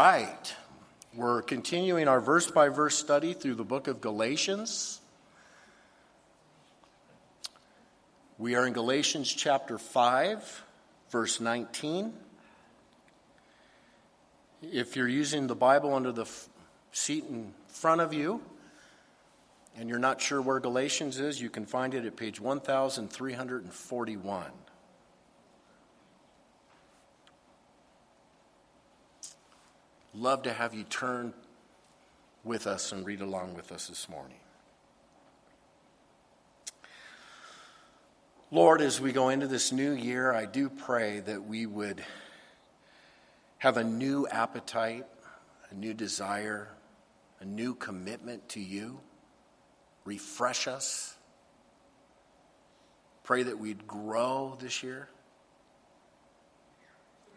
Right. We're continuing our verse by verse study through the book of Galatians. We are in Galatians chapter 5, verse 19. If you're using the Bible under the f- seat in front of you and you're not sure where Galatians is, you can find it at page 1341. Love to have you turn with us and read along with us this morning. Lord, as we go into this new year, I do pray that we would have a new appetite, a new desire, a new commitment to you. Refresh us. Pray that we'd grow this year.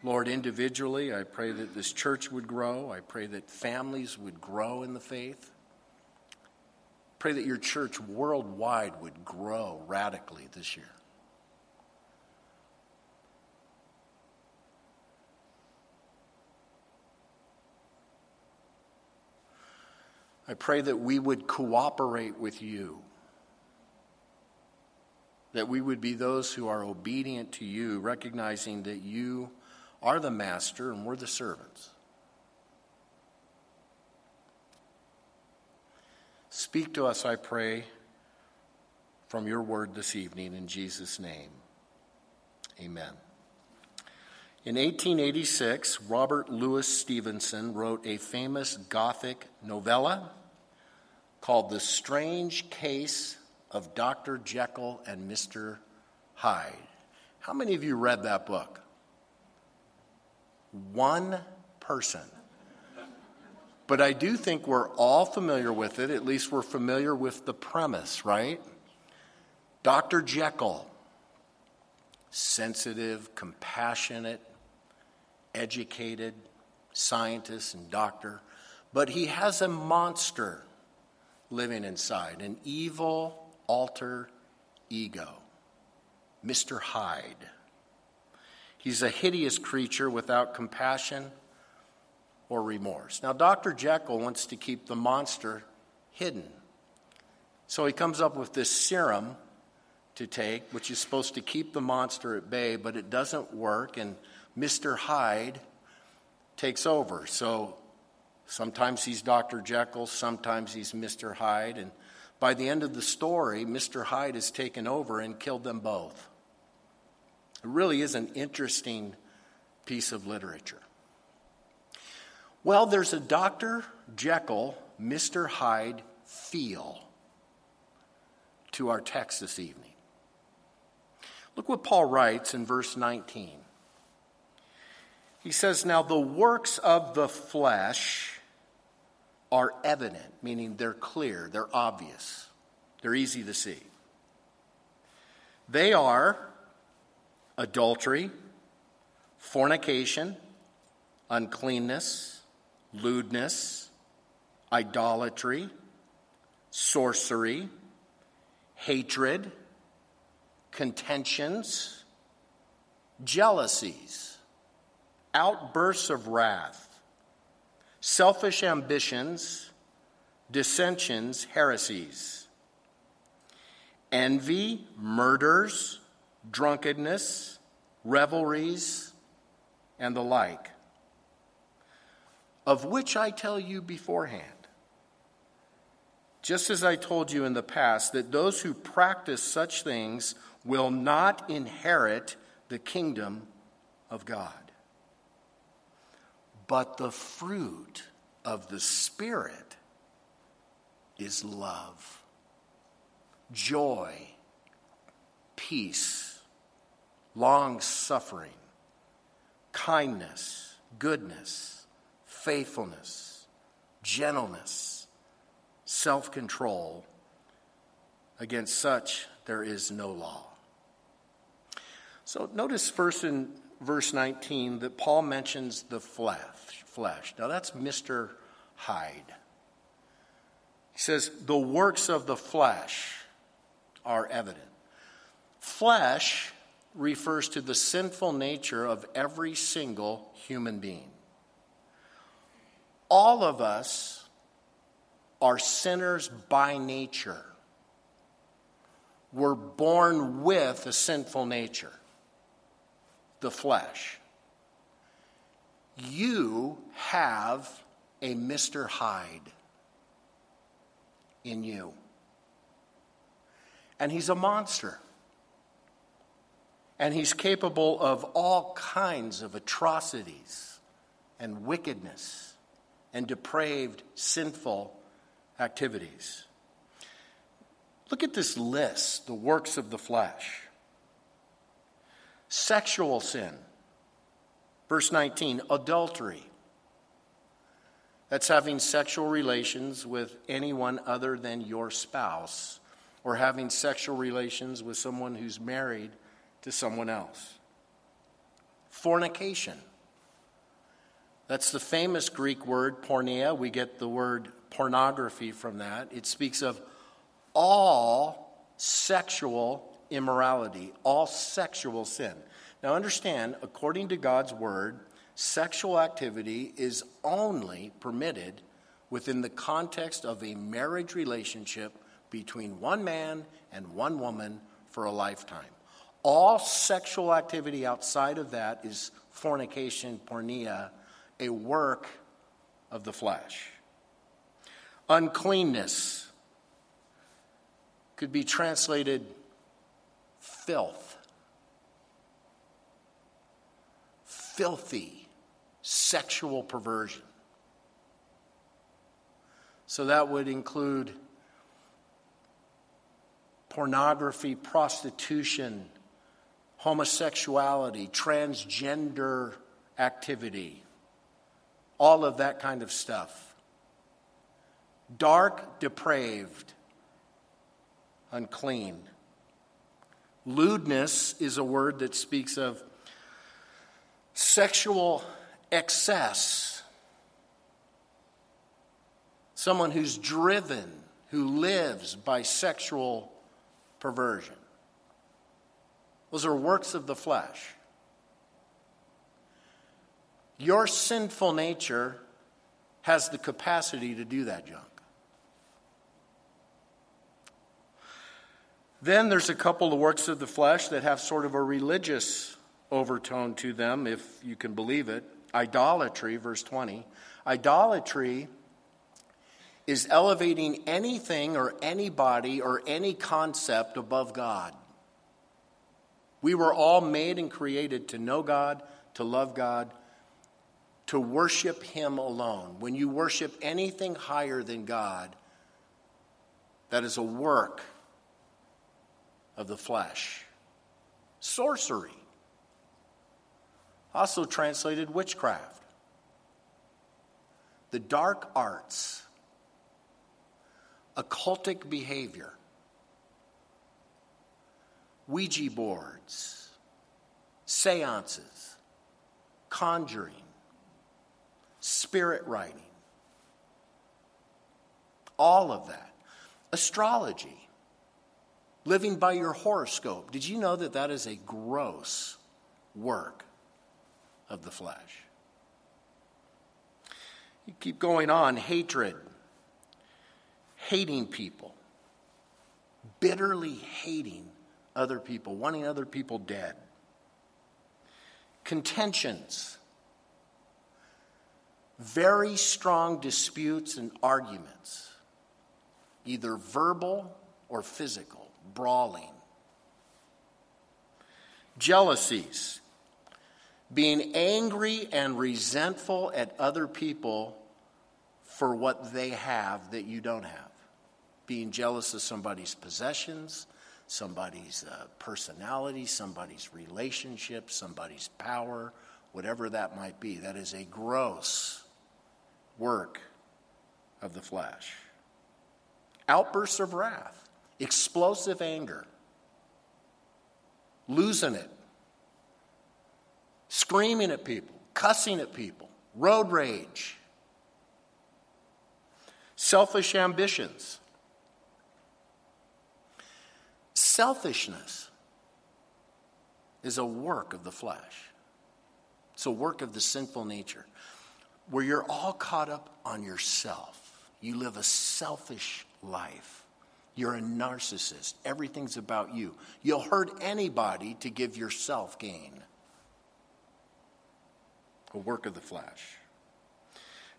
Lord, individually, I pray that this church would grow. I pray that families would grow in the faith. Pray that your church worldwide would grow radically this year. I pray that we would cooperate with you, that we would be those who are obedient to you, recognizing that you are the master and we're the servants. Speak to us, I pray, from your word this evening in Jesus' name. Amen. In 1886, Robert Louis Stevenson wrote a famous Gothic novella called The Strange Case of Dr. Jekyll and Mr. Hyde. How many of you read that book? One person. But I do think we're all familiar with it. At least we're familiar with the premise, right? Dr. Jekyll, sensitive, compassionate, educated scientist and doctor, but he has a monster living inside, an evil alter ego, Mr. Hyde. He's a hideous creature without compassion or remorse. Now, Dr. Jekyll wants to keep the monster hidden. So he comes up with this serum to take, which is supposed to keep the monster at bay, but it doesn't work, and Mr. Hyde takes over. So sometimes he's Dr. Jekyll, sometimes he's Mr. Hyde, and by the end of the story, Mr. Hyde has taken over and killed them both. It really is an interesting piece of literature. Well, there's a Dr. Jekyll, Mr. Hyde feel to our text this evening. Look what Paul writes in verse 19. He says, Now the works of the flesh are evident, meaning they're clear, they're obvious, they're easy to see. They are adultery, fornication, uncleanness, lewdness, idolatry, sorcery, hatred, contentions, jealousies, outbursts of wrath, selfish ambitions, dissensions, heresies, envy, murders, drunkenness, revelries, and the like, of which I tell you beforehand, just as I told you in the past, that those who practice such things will not inherit the kingdom of God. But the fruit of the Spirit is love, joy, peace long suffering, kindness, goodness, faithfulness, gentleness, self control. Against such there is no law. So notice first in verse 19 that Paul mentions the flesh. Flesh. Now that's Mr. Hyde. He says the works of the flesh are evident. Flesh refers to the sinful nature of every single human being. All of us are sinners by nature. We're born with a sinful nature, the flesh. You have a Mr. Hyde in you. And he's a monster. And he's capable of all kinds of atrocities and wickedness and depraved, sinful activities. Look at this list the works of the flesh sexual sin. Verse 19, adultery. That's having sexual relations with anyone other than your spouse, or having sexual relations with someone who's married to someone else. Fornication. That's the famous Greek word porneia. We get the word pornography from that. It speaks of all sexual immorality, all sexual sin. Now, understand, according to God's word, sexual activity is only permitted within the context of a marriage relationship between one man and one woman for a lifetime. All sexual activity outside of that is fornication, porneia, a work of the flesh. Uncleanness could be translated filth, filthy sexual perversion. So that would include pornography, prostitution, homosexuality, transgender activity, all of that kind of stuff. Dark, depraved, unclean. Lewdness is a word that speaks of sexual excess. Someone who's driven, who lives by sexual perversion. Those are works of the flesh. Your sinful nature has the capacity to do that junk. Then there's a couple of works of the flesh that have sort of a religious overtone to them, if you can believe it. Idolatry, verse 20. Idolatry is elevating anything or anybody or any concept above God. We were all made and created to know God, to love God, to worship Him alone. When you worship anything higher than God, that is a work of the flesh. Sorcery, also translated witchcraft. The dark arts, occultic behavior, Ouija boards, seances, conjuring, spirit writing, all of that. Astrology, living by your horoscope. Did you know that that is a gross work of the flesh? You keep going on hatred, hating people, bitterly hating other people, wanting other people dead. Contentions, very strong disputes and arguments, either verbal or physical, brawling. Jealousies, being angry and resentful at other people for what they have that you don't have. Being jealous of somebody's possessions, somebody's uh, personality, somebody's relationship, somebody's power, whatever that might be. That is a gross work of the flesh. Outbursts of wrath, explosive anger, losing it, screaming at people, cussing at people, road rage, selfish ambitions Selfishness is a work of the flesh, it's a work of the sinful nature. where you're all caught up on yourself. You live a selfish life. You're a narcissist. Everything's about you. You'll hurt anybody to give yourself gain. A work of the flesh.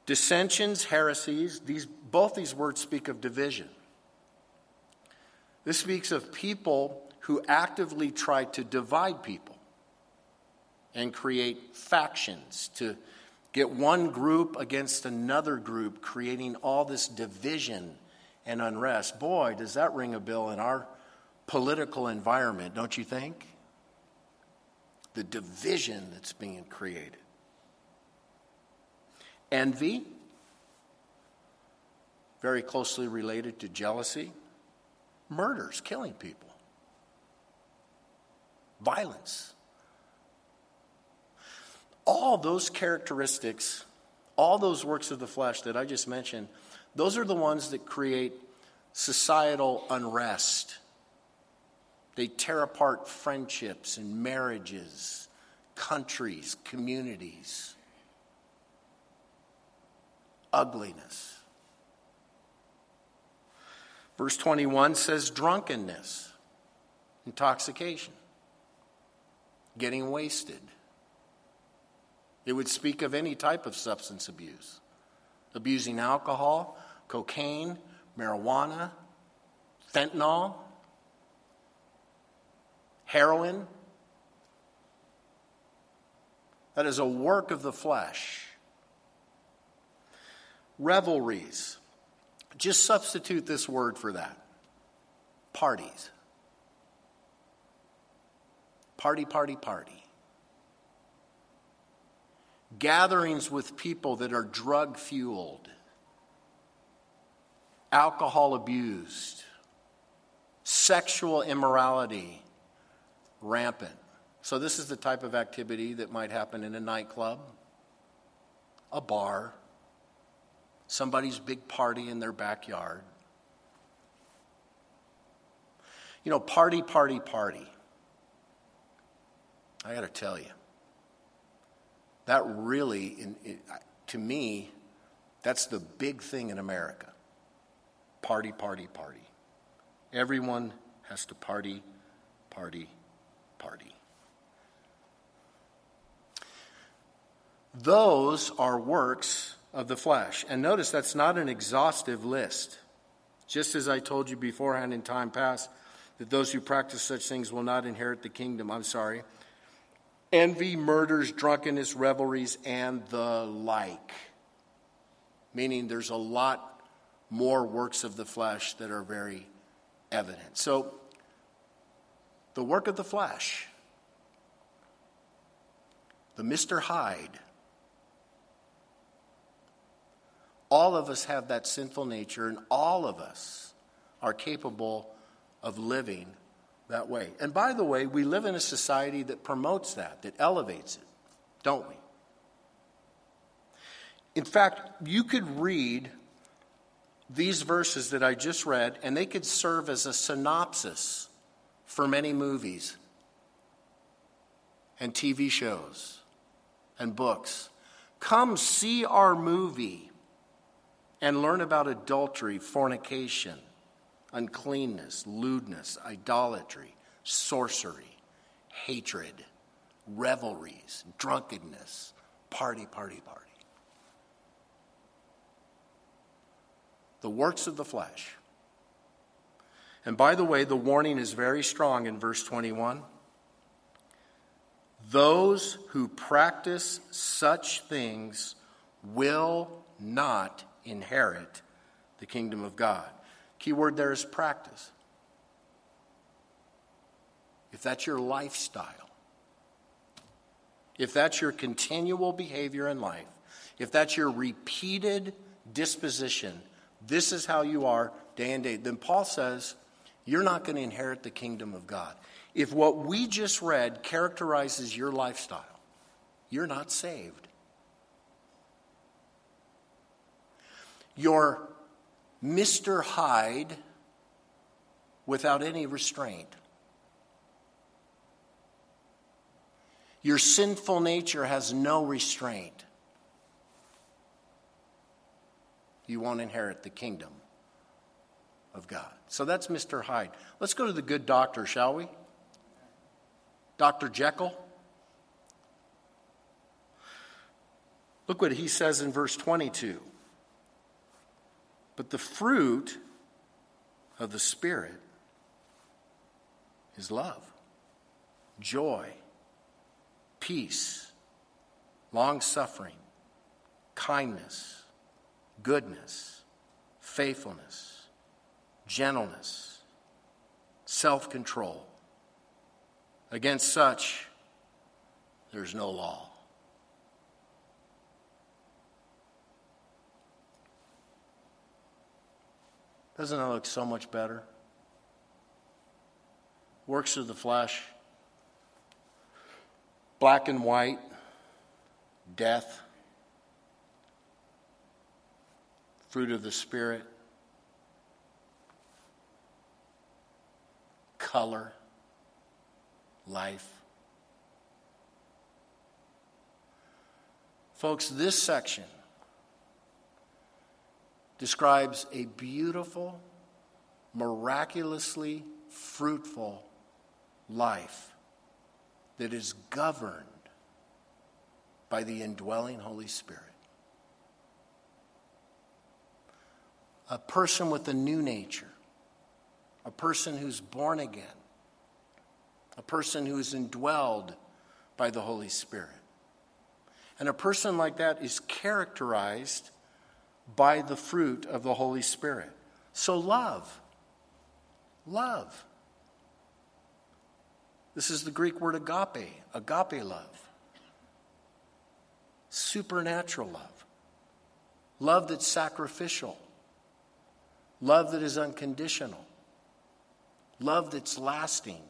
Dissensions, heresies, these, both these words speak of division. This speaks of people who actively try to divide people and create factions to get one group against another group, creating all this division and unrest. Boy, does that ring a bell in our political environment, don't you think? The division that's being created. Envy, very closely related to jealousy. Murders, killing people. Violence all those characteristics, all those works of the flesh that I just mentioned, those are the ones that create societal unrest. They tear apart friendships and marriages, countries, communities. Ugliness. Verse 21 says drunkenness, intoxication, getting wasted. It would speak of any type of substance abuse abusing alcohol, cocaine, marijuana, fentanyl, heroin. That is a work of the flesh. Revelries. Just substitute this word for that. Parties. Party, party, party. Gatherings with people that are drug fueled, alcohol abused, sexual immorality. Rampant. So, this is the type of activity that might happen in a nightclub, a bar, somebody's big party in their backyard. You know, party, party, party. I got to tell you, that really, to me, that's the big thing in America party, party, party. Everyone has to party, party, party. Those are works of the flesh. And notice that's not an exhaustive list. Just as I told you beforehand in time past, that those who practice such things will not inherit the kingdom. I'm sorry envy, murders, drunkenness, revelries, and the like. Meaning there's a lot more works of the flesh that are very evident. So, the work of the flesh, the Mr. Hyde, all of us have that sinful nature, and all of us are capable of living that way. And by the way, we live in a society that promotes that, that elevates it, don't we? In fact, you could read these verses that I just read, and they could serve as a synopsis for many movies and TV shows and books. Come see our movie and learn about adultery, fornication, uncleanness, lewdness, idolatry, sorcery, hatred, revelries, drunkenness, party, party, party. The works of the flesh. And by the way, the warning is very strong in verse 21. Those who practice such things will not inherit the kingdom of God. Key word there is practice. If that's your lifestyle, if that's your continual behavior in life, if that's your repeated disposition, this is how you are day and day, then Paul says you're not going to inherit the kingdom of God. If what we just read characterizes your lifestyle, you're not saved. Your Mr. Hyde without any restraint. Your sinful nature has no restraint. you won't inherit the kingdom of God. So that's Mr. Hyde. Let's go to the good doctor, shall we? Dr. Jekyll. Look what he says in verse 22. But the fruit of the Spirit is love, joy, peace, long suffering, kindness, goodness, faithfulness, gentleness, self control. Against such, there's no law. Doesn't that look so much better? Works of the flesh, black and white, death, fruit of the Spirit, color, life. Folks, this section describes a beautiful, miraculously fruitful life that is governed by the indwelling Holy Spirit. A person with a new nature, a person who's born again, a person who is indwelled by the Holy Spirit. And a person like that is characterized by the fruit of the Holy Spirit. So, love. Love. This is the Greek word agape, agape love. Supernatural love. Love that's sacrificial. Love that is unconditional. Love that's lasting.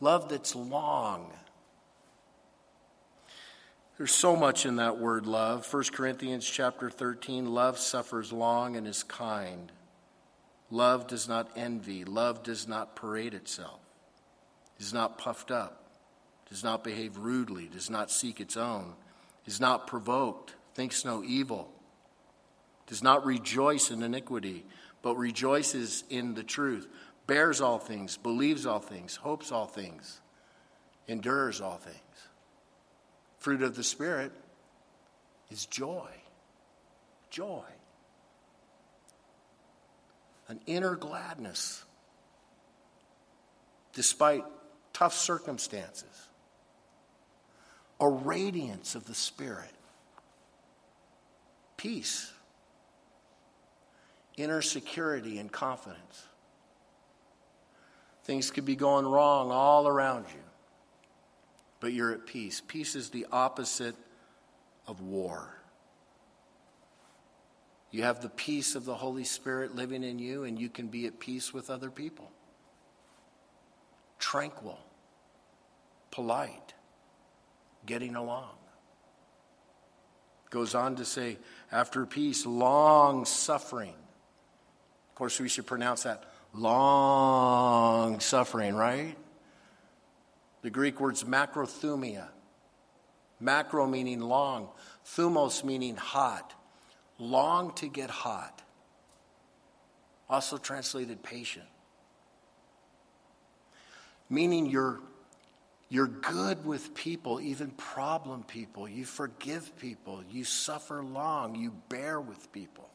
Love that's long. There's so much in that word love. 1 Corinthians chapter 13 love suffers long and is kind. Love does not envy. Love does not parade itself, is not puffed up, does not behave rudely, does not seek its own, is not provoked, thinks no evil, does not rejoice in iniquity, but rejoices in the truth, bears all things, believes all things, hopes all things, endures all things. Fruit of the Spirit is joy. Joy. An inner gladness despite tough circumstances. A radiance of the Spirit. Peace. Inner security and confidence. Things could be going wrong all around you but you're at peace. Peace is the opposite of war. You have the peace of the Holy Spirit living in you, and you can be at peace with other people. Tranquil, polite, getting along. Goes on to say, after peace, long suffering. Of course, we should pronounce that long suffering, right? The Greek word's macrothumia. Macro meaning long, thumos meaning hot. Long to get hot. Also translated patient. Meaning you're, you're good with people, even problem people. You forgive people. You suffer long. You bear with people.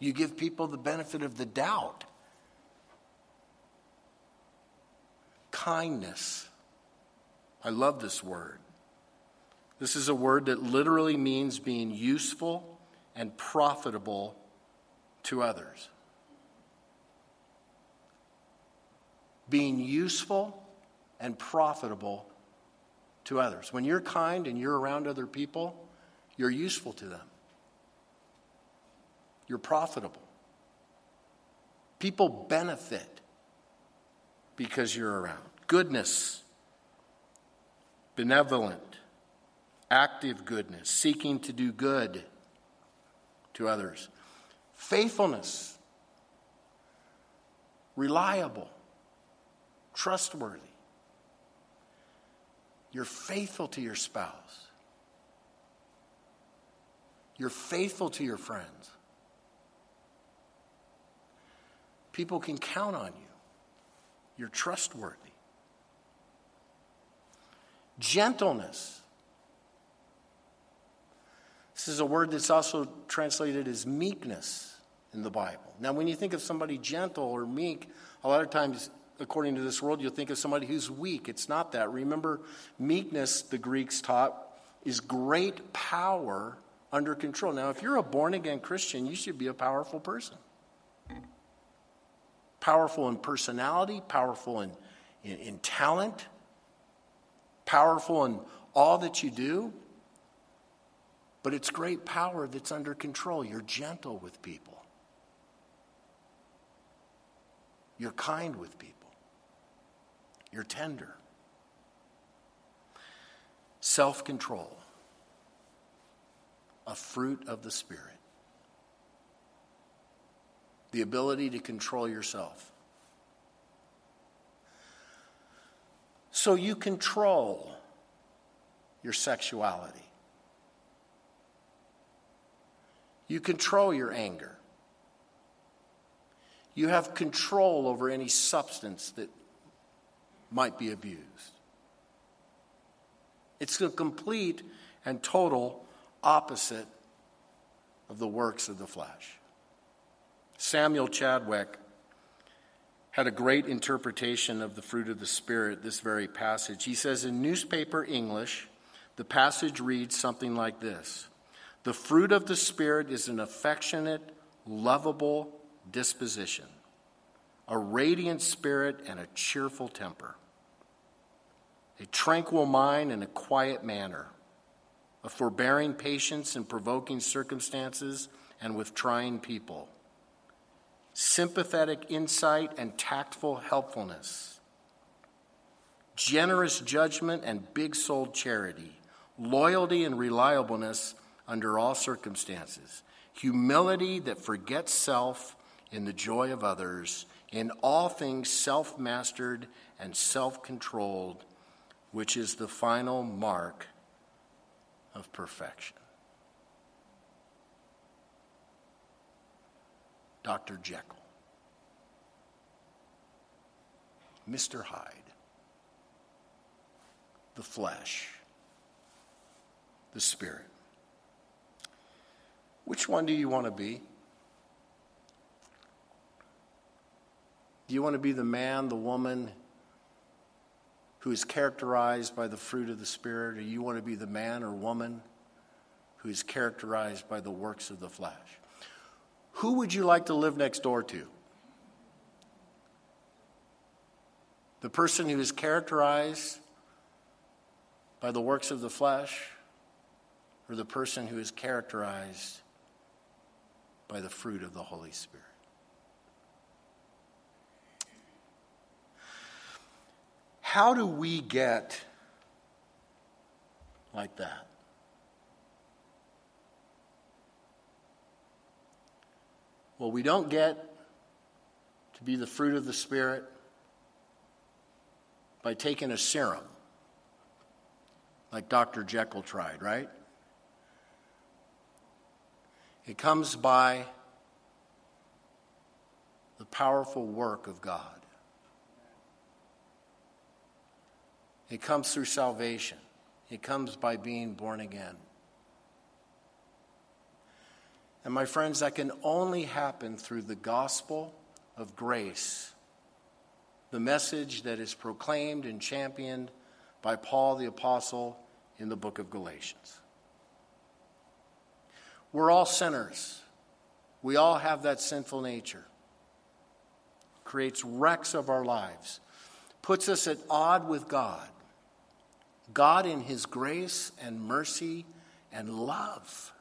You give people the benefit of the doubt. Kindness. I love this word. This is a word that literally means being useful and profitable to others. Being useful and profitable to others. When you're kind and you're around other people, you're useful to them. You're profitable. People benefit because you're around. Goodness, benevolent, active goodness, seeking to do good to others. Faithfulness, reliable, trustworthy. You're faithful to your spouse. You're faithful to your friends. People can count on you. You're trustworthy. Gentleness. This is a word that's also translated as meekness in the Bible. Now, when you think of somebody gentle or meek, a lot of times, according to this world, you'll think of somebody who's weak. It's not that. Remember, meekness, the Greeks taught, is great power under control. Now, if you're a born again Christian, you should be a powerful person. Powerful in personality, powerful in, in, in talent, powerful in all that you do. But it's great power that's under control. You're gentle with people, you're kind with people, you're tender. Self control, a fruit of the Spirit. The ability to control yourself. So you control your sexuality. You control your anger. You have control over any substance that might be abused. It's a complete and total opposite of the works of the flesh. Samuel Chadwick had a great interpretation of the fruit of the Spirit, this very passage. He says in newspaper English, the passage reads something like this the fruit of the Spirit is an affectionate, lovable disposition, a radiant spirit, and a cheerful temper, a tranquil mind and a quiet manner, a forbearing patience in provoking circumstances and with trying people, sympathetic insight and tactful helpfulness, generous judgment and big souled charity, loyalty and reliableness under all circumstances, humility that forgets self in the joy of others, in all things self mastered and self controlled, which is the final mark of perfection. Dr. Jekyll, Mr. Hyde, the flesh, the spirit. Which one do you want to be? Do you want to be the man, the woman who is characterized by the fruit of the Spirit, or you want to be the man or woman who is characterized by the works of the flesh? Who would you like to live next door to? The person who is characterized by the works of the flesh, or the person who is characterized by the fruit of the Holy Spirit. How do we get like that? Well, we don't get to be the fruit of the Spirit by taking a serum like Dr. Jekyll tried, right? It comes by the powerful work of God. It comes through salvation. It comes by being born again. And my friends, that can only happen through the gospel of grace, the message that is proclaimed and championed by Paul the Apostle in the book of Galatians. We're all sinners. We all have that sinful nature. Creates wrecks of our lives, puts us at odd with God. God, in His grace and mercy and love,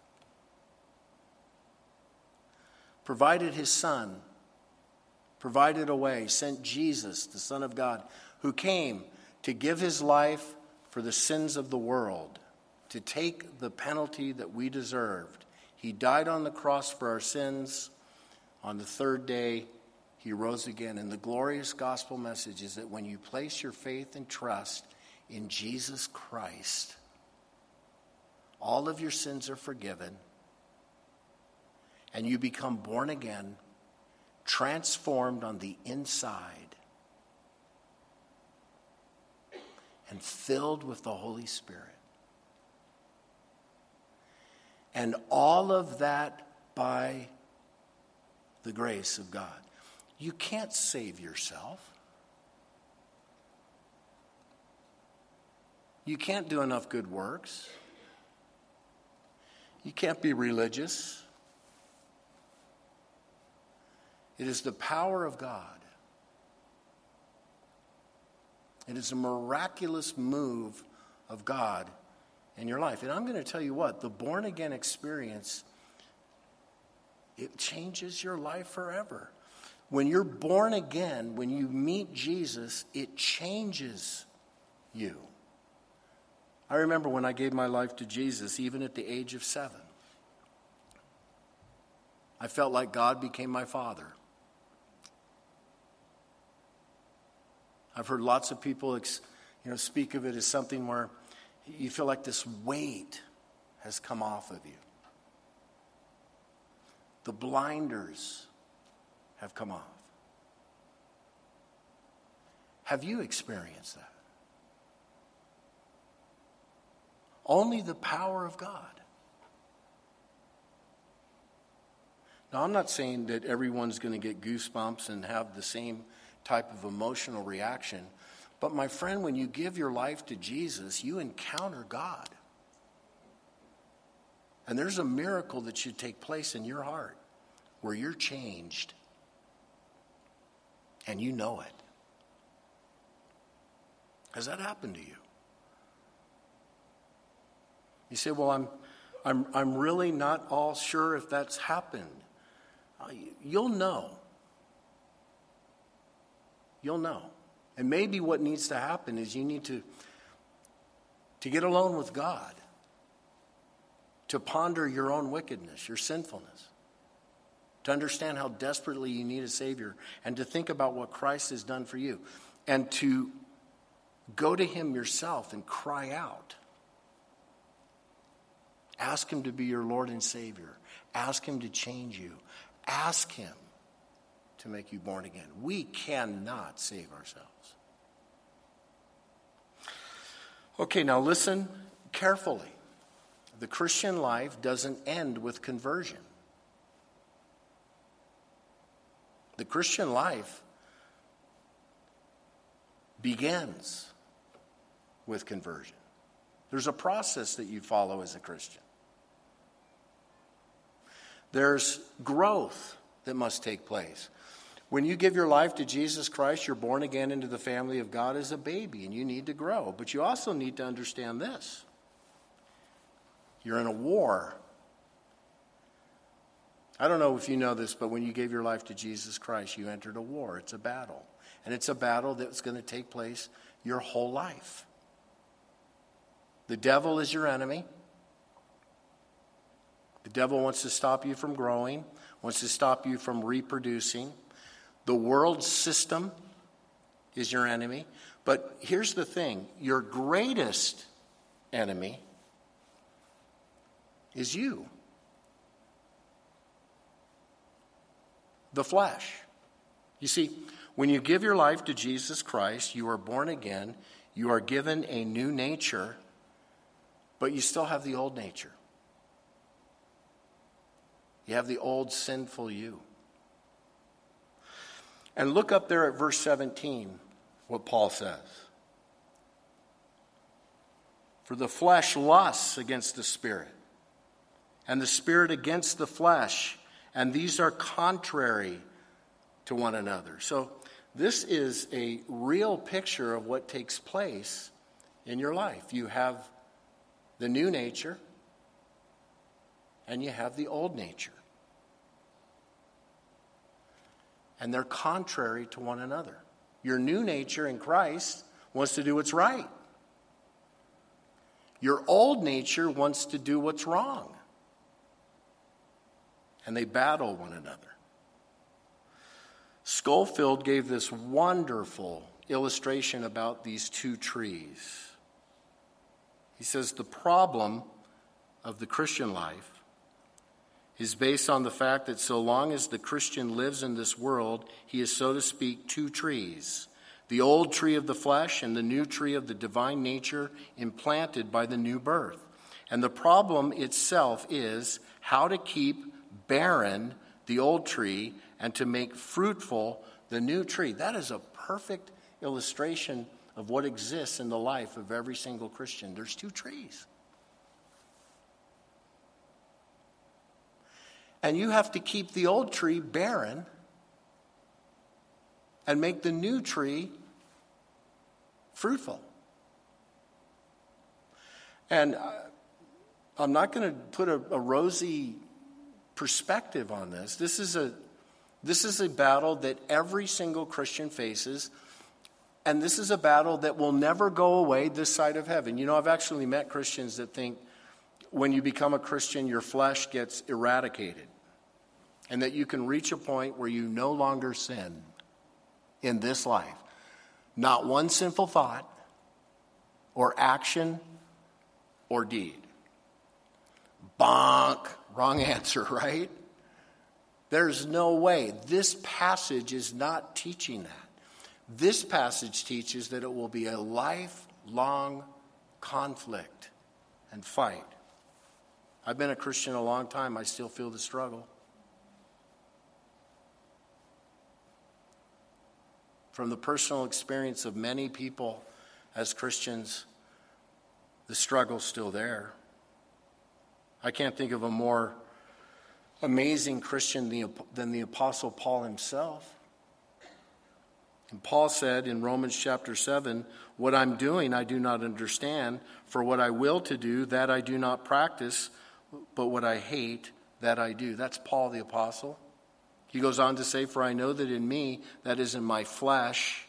provided His Son, provided a way, sent Jesus, the Son of God, who came to give His life for the sins of the world, to take the penalty that we deserved he died on the cross for our sins. On the third day, he rose again. And the glorious gospel message is that when you place your faith and trust in Jesus Christ, all of your sins are forgiven and you become born again, transformed on the inside, and filled with the Holy Spirit. And all of that by the grace of God. You can't save yourself. You can't do enough good works. You can't be religious. It is the power of God. It is a miraculous move of God in your life. And I'm going to tell you what, the born again experience it changes your life forever. When you're born again, when you meet Jesus, it changes you. I remember when I gave my life to Jesus, even at the age of seven. I felt like God became my father. I've heard lots of people you know, speak of it as something where you feel like this weight has come off of you. The blinders have come off. Have you experienced that? Only the power of God. Now, I'm not saying that everyone's going to get goosebumps and have the same type of emotional reaction, but my friend, when you give your life to Jesus, you encounter God. And there's a miracle that should take place in your heart where you're changed and you know it. Has that happened to you? You say, Well, I'm, I'm, I'm really not all sure if that's happened. Uh, you'll know. You'll know. And maybe what needs to happen is you need to, to get alone with God, to ponder your own wickedness, your sinfulness, to understand how desperately you need a Savior, and to think about what Christ has done for you, and to go to Him yourself and cry out. Ask Him to be your Lord and Savior. Ask Him to change you. Ask Him to make you born again. We cannot save ourselves. Okay, now listen carefully. The Christian life doesn't end with conversion. The Christian life begins with conversion. There's a process that you follow as a Christian. There's growth that must take place. When you give your life to Jesus Christ, you're born again into the family of God as a baby, and you need to grow. But you also need to understand this you're in a war. I don't know if you know this, but when you gave your life to Jesus Christ, you entered a war. It's a battle. And it's a battle that's going to take place your whole life. The devil is your enemy. The devil wants to stop you from growing, wants to stop you from reproducing. The world system is your enemy. But here's the thing your greatest enemy is you. The flesh. You see, when you give your life to Jesus Christ, you are born again, you are given a new nature, but you still have the old nature. You have the old sinful you. And look up there at verse 17, what Paul says. For the flesh lusts against the spirit, and the spirit against the flesh, and these are contrary to one another. So, this is a real picture of what takes place in your life. You have the new nature, and you have the old nature. And they're contrary to one another. Your new nature in Christ wants to do what's right. Your old nature wants to do what's wrong. And they battle one another. Scofield gave this wonderful illustration about these two trees. He says the problem of the Christian life is based on the fact that so long as the Christian lives in this world, he is, so to speak, two trees the old tree of the flesh and the new tree of the divine nature implanted by the new birth. And the problem itself is how to keep barren the old tree and to make fruitful the new tree. That is a perfect illustration of what exists in the life of every single Christian. There's two trees. And you have to keep the old tree barren and make the new tree fruitful. And uh, I'm not going to put a, a rosy perspective on this. This is a this is a battle that every single Christian faces, and this is a battle that will never go away this side of heaven. You know, I've actually met Christians that think when you become a Christian, your flesh gets eradicated, and that you can reach a point where you no longer sin in this life. Not one sinful thought, or action, or deed. Bonk. Wrong answer, right? There's no way. This passage is not teaching that. This passage teaches that it will be a lifelong conflict and fight. I've been a Christian a long time. I still feel the struggle. From the personal experience of many people as Christians, the struggle's still there. I can't think of a more amazing Christian than the Apostle Paul himself. And Paul said in Romans chapter 7 What I'm doing, I do not understand, for what I will to do, that I do not practice, but what I hate, that I do. That's Paul the Apostle. He goes on to say, For I know that in me, that is in my flesh,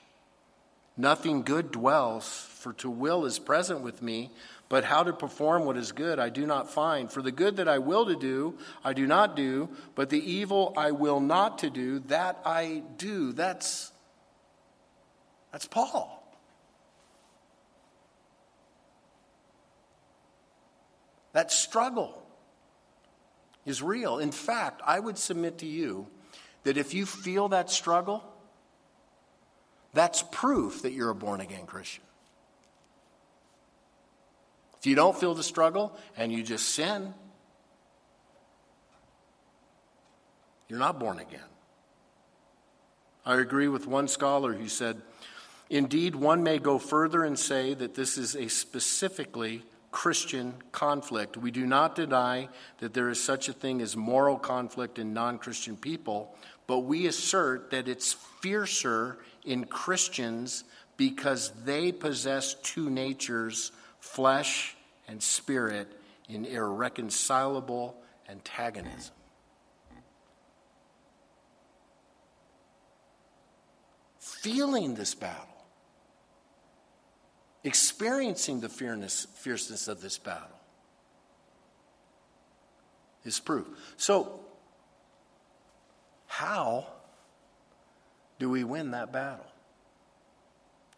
nothing good dwells, for to will is present with me, but how to perform what is good I do not find. For the good that I will to do, I do not do, but the evil I will not to do, that I do. That's, that's Paul. That struggle is real. In fact, I would submit to you that if you feel that struggle, that's proof that you're a born again Christian. If you don't feel the struggle and you just sin, you're not born again. I agree with one scholar who said, Indeed, one may go further and say that this is a specifically Christian conflict. We do not deny that there is such a thing as moral conflict in non Christian people, but we assert that it's fiercer in Christians because they possess two natures flesh and spirit in irreconcilable antagonism. Feeling this battle, experiencing the fierceness, fierceness of this battle, is proof. So, how do we win that battle?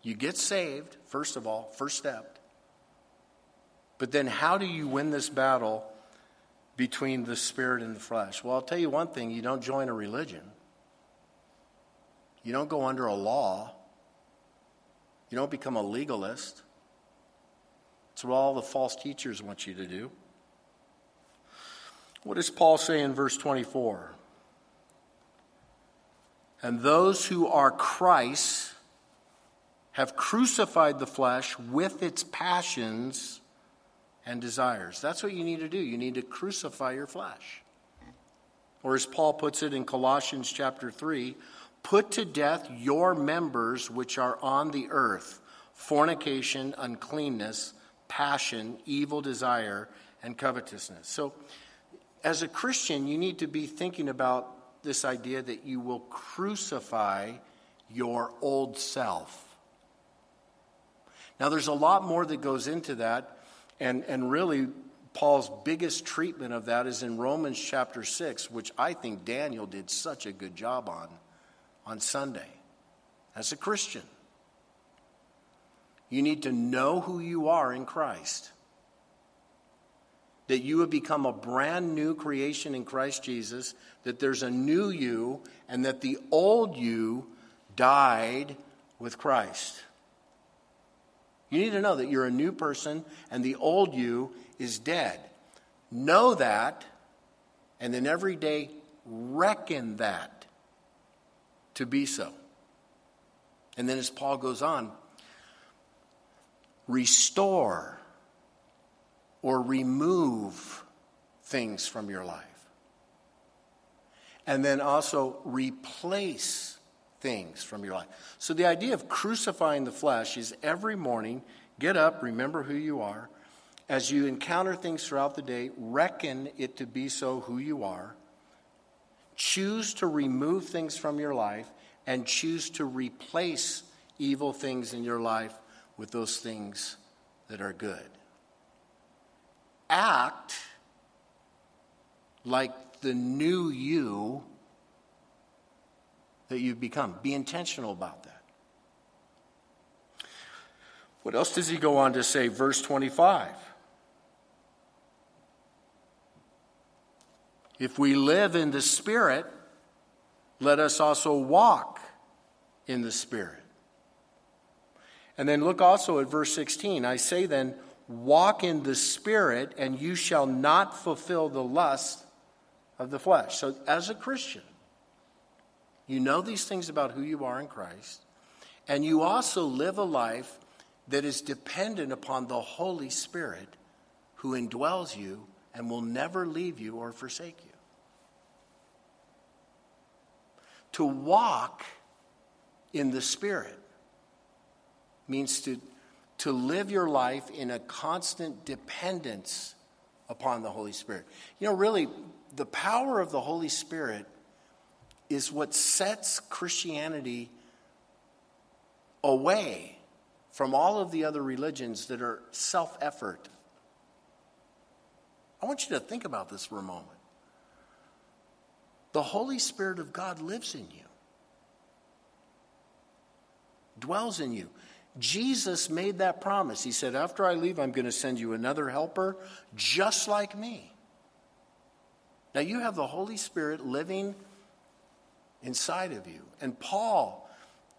You get saved, first of all, first step. But then, how do you win this battle between the spirit and the flesh? Well, I'll tell you one thing you don't join a religion, you don't go under a law, you don't become a legalist. What all the false teachers want you to do. What does Paul say in verse 24? And those who are Christ have crucified the flesh with its passions and desires. That's what you need to do. You need to crucify your flesh. Or as Paul puts it in Colossians chapter 3, put to death your members which are on the earth fornication, uncleanness, passion, evil desire, and covetousness. So, as a Christian, you need to be thinking about this idea that you will crucify your old self. Now, there's a lot more that goes into that. And, and really, Paul's biggest treatment of that is in Romans chapter 6, which I think Daniel did such a good job on on Sunday. As a Christian, you need to know who you are in Christ. that you have become a brand new creation in Christ Jesus, that there's a new you, and that the old you died with Christ. You need to know that you're a new person and the old you is dead. Know that, and then every day reckon that to be so. And then as Paul goes on, restore or remove things from your life. And then also replace things from your life. So the idea of crucifying the flesh is every morning get up, remember who you are. As you encounter things throughout the day, reckon it to be so who you are. Choose to remove things from your life and choose to replace evil things in your life with those things that are good. Act like the new you that you've become. Be intentional about that. What else does he go on to say? Verse 25. If we live in the Spirit, let us also walk in the Spirit. And then look also at verse 16. I say then, walk in the Spirit, and you shall not fulfill the lust of the flesh. So, as a Christian, you know these things about who you are in Christ, and you also live a life that is dependent upon the Holy Spirit who indwells you and will never leave you or forsake you. To walk in the Spirit means to, to live your life in a constant dependence upon the Holy Spirit. You know, really, the power of the Holy Spirit is what sets Christianity away from all of the other religions that are self effort. I want you to think about this for a moment. The Holy Spirit of God lives in you, dwells in you. Jesus made that promise. He said, After I leave, I'm going to send you another helper just like me. Now, you have the Holy Spirit living inside of you. And Paul,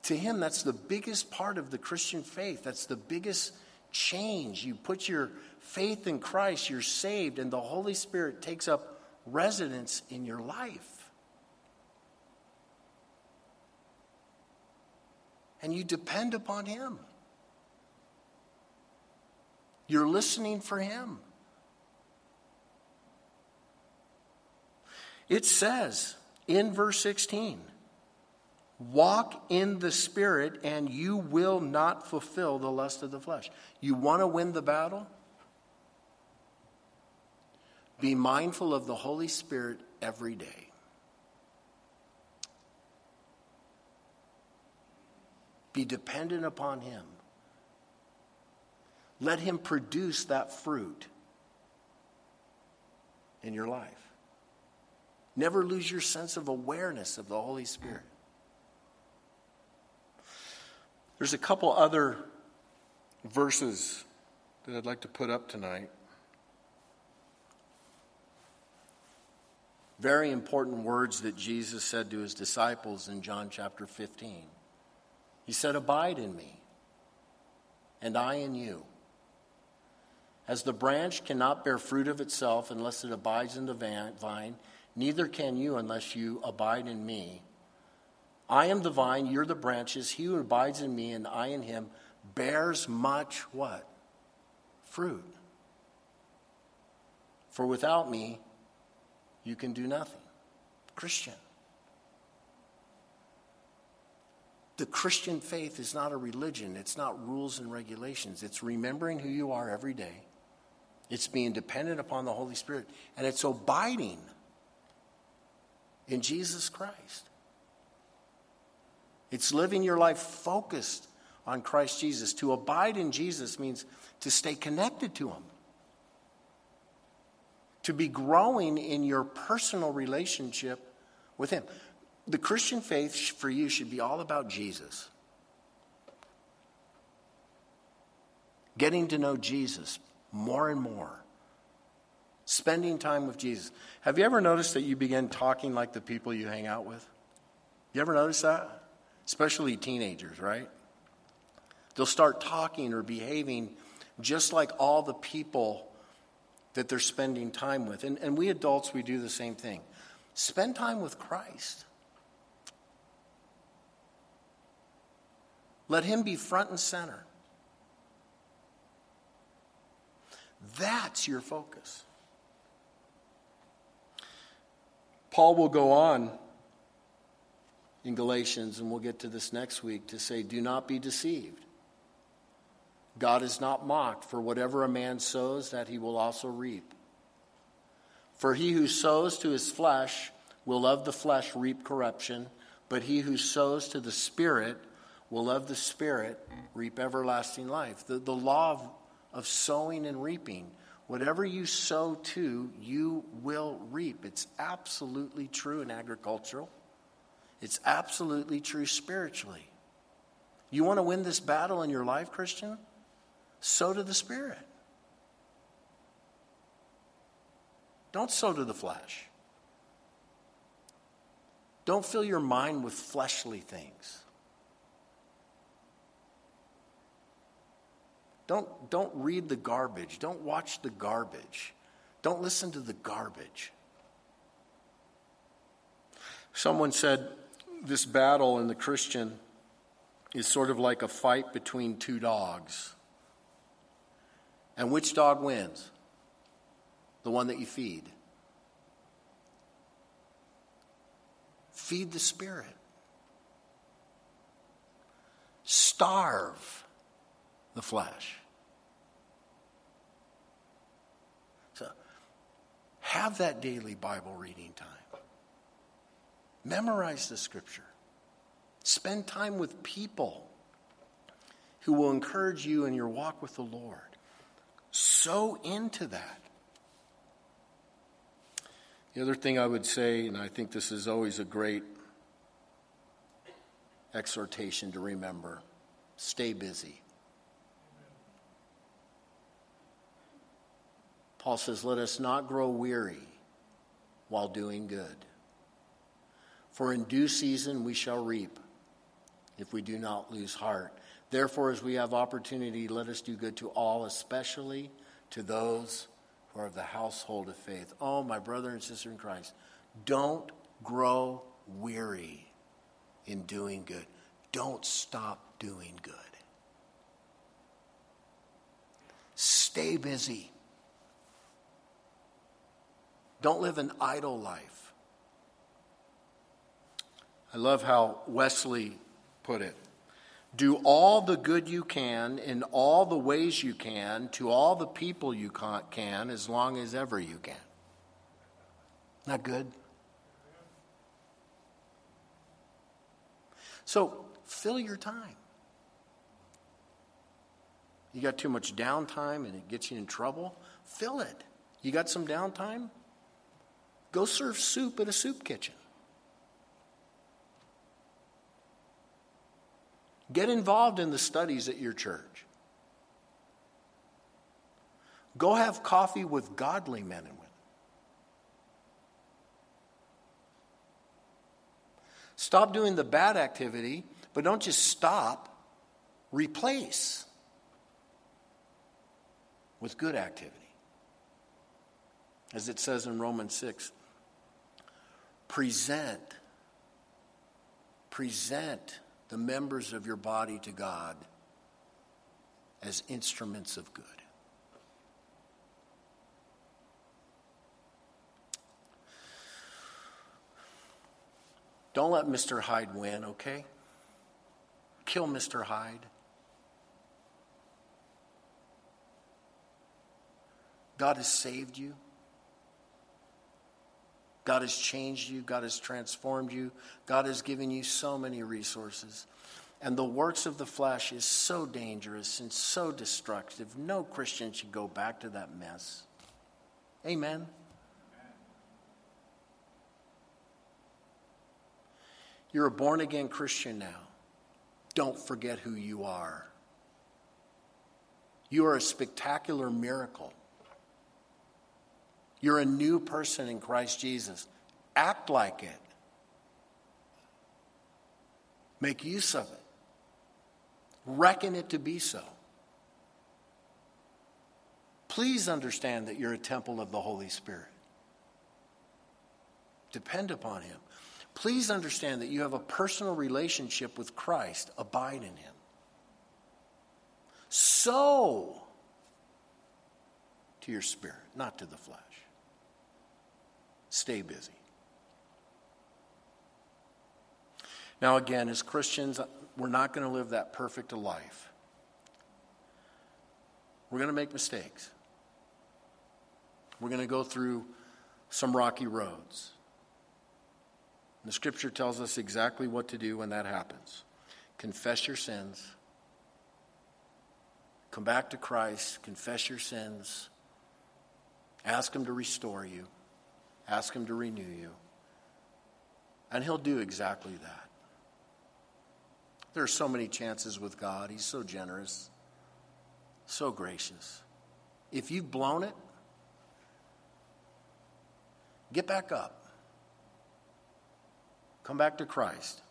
to him, that's the biggest part of the Christian faith. That's the biggest change. You put your faith in Christ, you're saved, and the Holy Spirit takes up residence in your life. And you depend upon Him. You're listening for Him. It says in verse 16, Walk in the Spirit, and you will not fulfill the lust of the flesh. You want to win the battle? Be mindful of the Holy Spirit every day. Be dependent upon Him. Let Him produce that fruit in your life. Never lose your sense of awareness of the Holy Spirit. There's a couple other verses that I'd like to put up tonight. Very important words that Jesus said to his disciples in John chapter 15. He said, Abide in me, and I in you. As the branch cannot bear fruit of itself unless it abides in the vine, neither can you unless you abide in me. I am the vine, you're the branches. He who abides in me and I in him bears much what? Fruit. For without me, you can do nothing. Christian. The Christian faith is not a religion, it's not rules and regulations. It's remembering who you are every day, it's being dependent upon the Holy Spirit, and it's abiding in Jesus Christ. It's living your life focused on Christ Jesus. To abide in Jesus means to stay connected to Him, to be growing in your personal relationship with Him the Christian faith for you should be all about Jesus. Getting to know Jesus more and more Spending time with Jesus. Have you ever noticed that you begin talking like the people you hang out with? You ever notice that? Especially teenagers, right? They'll start talking or behaving just like all the people that they're spending time with. And, and we adults, we do the same thing. Spend time with Christ. Let Him be front and center. That's your focus. Paul will go on in Galatians, and we'll get to this next week, to say, Do not be deceived. God is not mocked, for whatever a man sows, that he will also reap. For he who sows to his flesh will of the flesh reap corruption, but he who sows to the Spirit will of the Spirit reap everlasting life. The, the law of, of sowing and reaping. Whatever you sow to, you will reap. It's absolutely true in agricultural. It's absolutely true spiritually. You want to win this battle in your life, Christian? sow to the Spirit. Don't sow to the flesh. Don't fill your mind with fleshly things. Don't, don't read the garbage. Don't watch the garbage. Don't listen to the garbage. Someone said this battle in the Christian is sort of like a fight between two dogs. And which dog wins? The one that you feed. Feed the Spirit. Starve the flesh. So, have that daily Bible reading time. Memorize the scripture. Spend time with people who will encourage you in your walk with the Lord sow into that. The other thing I would say, and I think this is always a great exhortation to remember stay busy. Paul says, Let us not grow weary while doing good. For in due season we shall reap if we do not lose heart. Therefore, as we have opportunity, let us do good to all, especially to those who are of the household of faith. Oh, my brother and sister in Christ, don't grow weary in doing good. Don't stop doing good. Stay busy. Don't live an idle life. I love how Wesley put it. Do all the good you can in all the ways you can to all the people you can as long as ever you can. Not good? So fill your time. You got too much downtime and it gets you in trouble? Fill it. You got some downtime? Go serve soup at a soup kitchen. Get involved in the studies at your church. Go have coffee with godly men and women. Stop doing the bad activity, but don't just stop. Replace with good activity. As it says in Romans 6, present, present the members of your body to God as instruments of good. Don't let Mr. Hyde win, okay? Kill Mr. Hyde. God has saved you. God has changed you. God has transformed you. God has given you so many resources. And the works of the flesh is so dangerous and so destructive. No Christian should go back to that mess. Amen. You're a born again Christian now. Don't forget who you are. You are a spectacular miracle. You're a new person in Christ Jesus. Act like it. Make use of it. Reckon it to be so. Please understand that you're a temple of the Holy Spirit. Depend upon Him. Please understand that you have a personal relationship with Christ. Abide in Him. Sow to your spirit, not to the flesh. Stay busy. Now, again, as Christians, we're not going to live that perfect a life. We're going to make mistakes. We're going to go through some rocky roads. The scripture tells us exactly what to do when that happens confess your sins, come back to Christ, confess your sins, ask Him to restore you, ask Him to renew you, and He'll do exactly that. There are so many chances with God. He's so generous, so gracious. If you've blown it, get back up. Come back to Christ.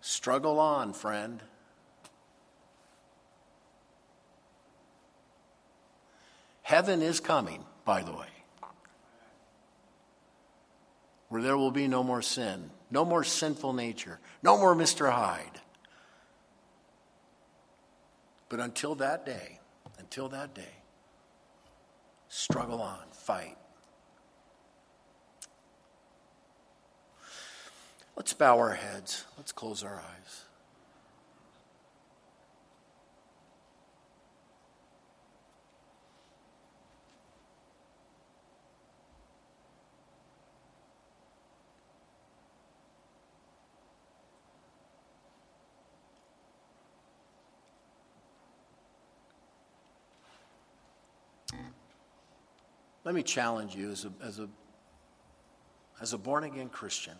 Struggle on, friend. Heaven is coming, by the way, where there will be no more sin, no more sinful nature, no more Mr. Hyde. But until that day, until that day, struggle on, fight. Let's bow our heads. Let's close our eyes. Let me challenge you as a, as a, as a born again Christian.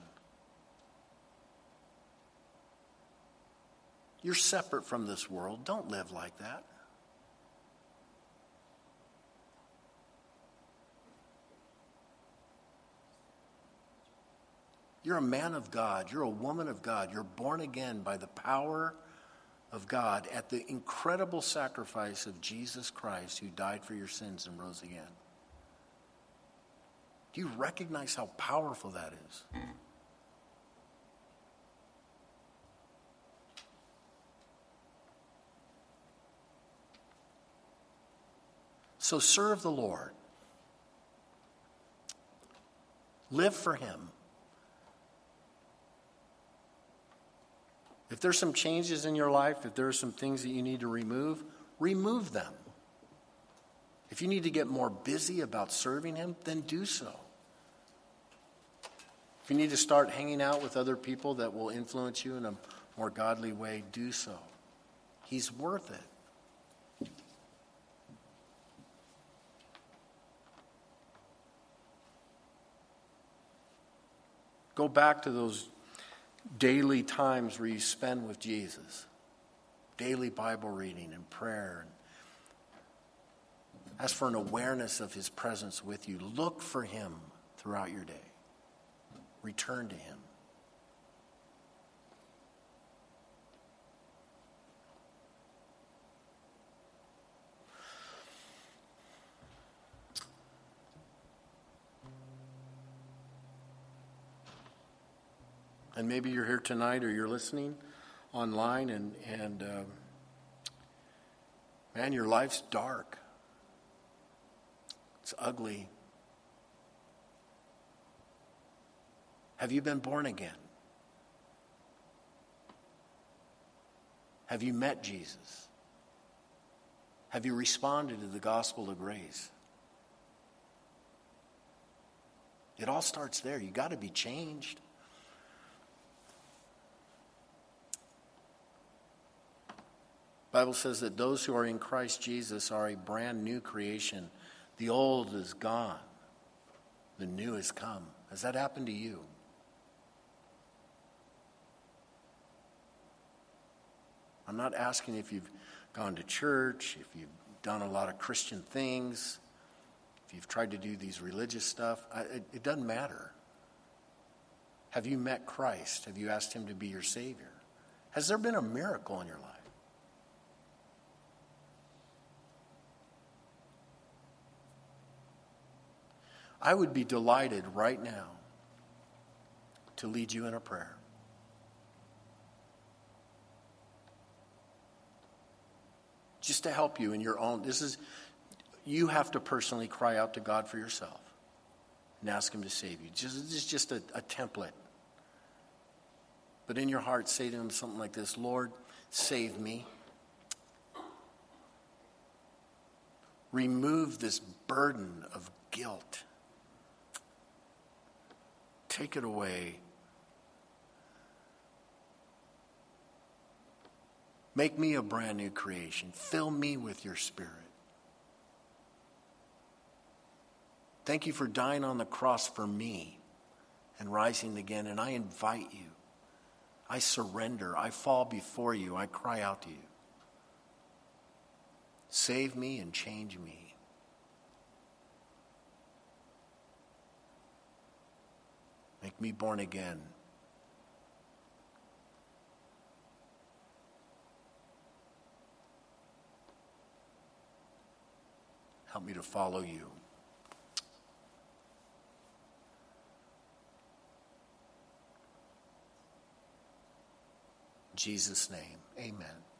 You're separate from this world. Don't live like that. You're a man of God. You're a woman of God. You're born again by the power of God at the incredible sacrifice of Jesus Christ who died for your sins and rose again. Do you recognize how powerful that is? So serve the Lord. Live for Him. If there's some changes in your life, if there are some things that you need to remove, remove them. If you need to get more busy about serving Him, then do so. If you need to start hanging out with other people that will influence you in a more godly way, do so. He's worth it. Go back to those daily times where you spend with Jesus daily Bible reading and prayer Ask for an awareness of his presence with you. Look for him throughout your day. Return to him. And maybe you're here tonight or you're listening online and, and uh, man, your life's dark. It's ugly. Have you been born again? Have you met Jesus? Have you responded to the gospel of grace? It all starts there. You got to be changed. Bible says that those who are in Christ Jesus are a brand new creation. The old is gone, the new has come. Has that happened to you? I'm not asking if you've gone to church, if you've done a lot of Christian things. if you've tried to do these religious stuff, I, it, it doesn't matter. Have you met Christ? Have you asked Him to be your Savior? Has there been a miracle in your life? I would be delighted right now to lead you in a prayer. Just to help you in your own. This is, you have to personally cry out to God for yourself and ask Him to save you. Just, this is just a, a template. But in your heart, say to Him something like this Lord, save me. Remove this burden of guilt Take it away. Make me a brand new creation. Fill me with your spirit. Thank you for dying on the cross for me and rising again. And I invite you. I surrender. I fall before you. I cry out to you. Save me and change me. Make me born again. Help me to follow you. Jesus' name, amen.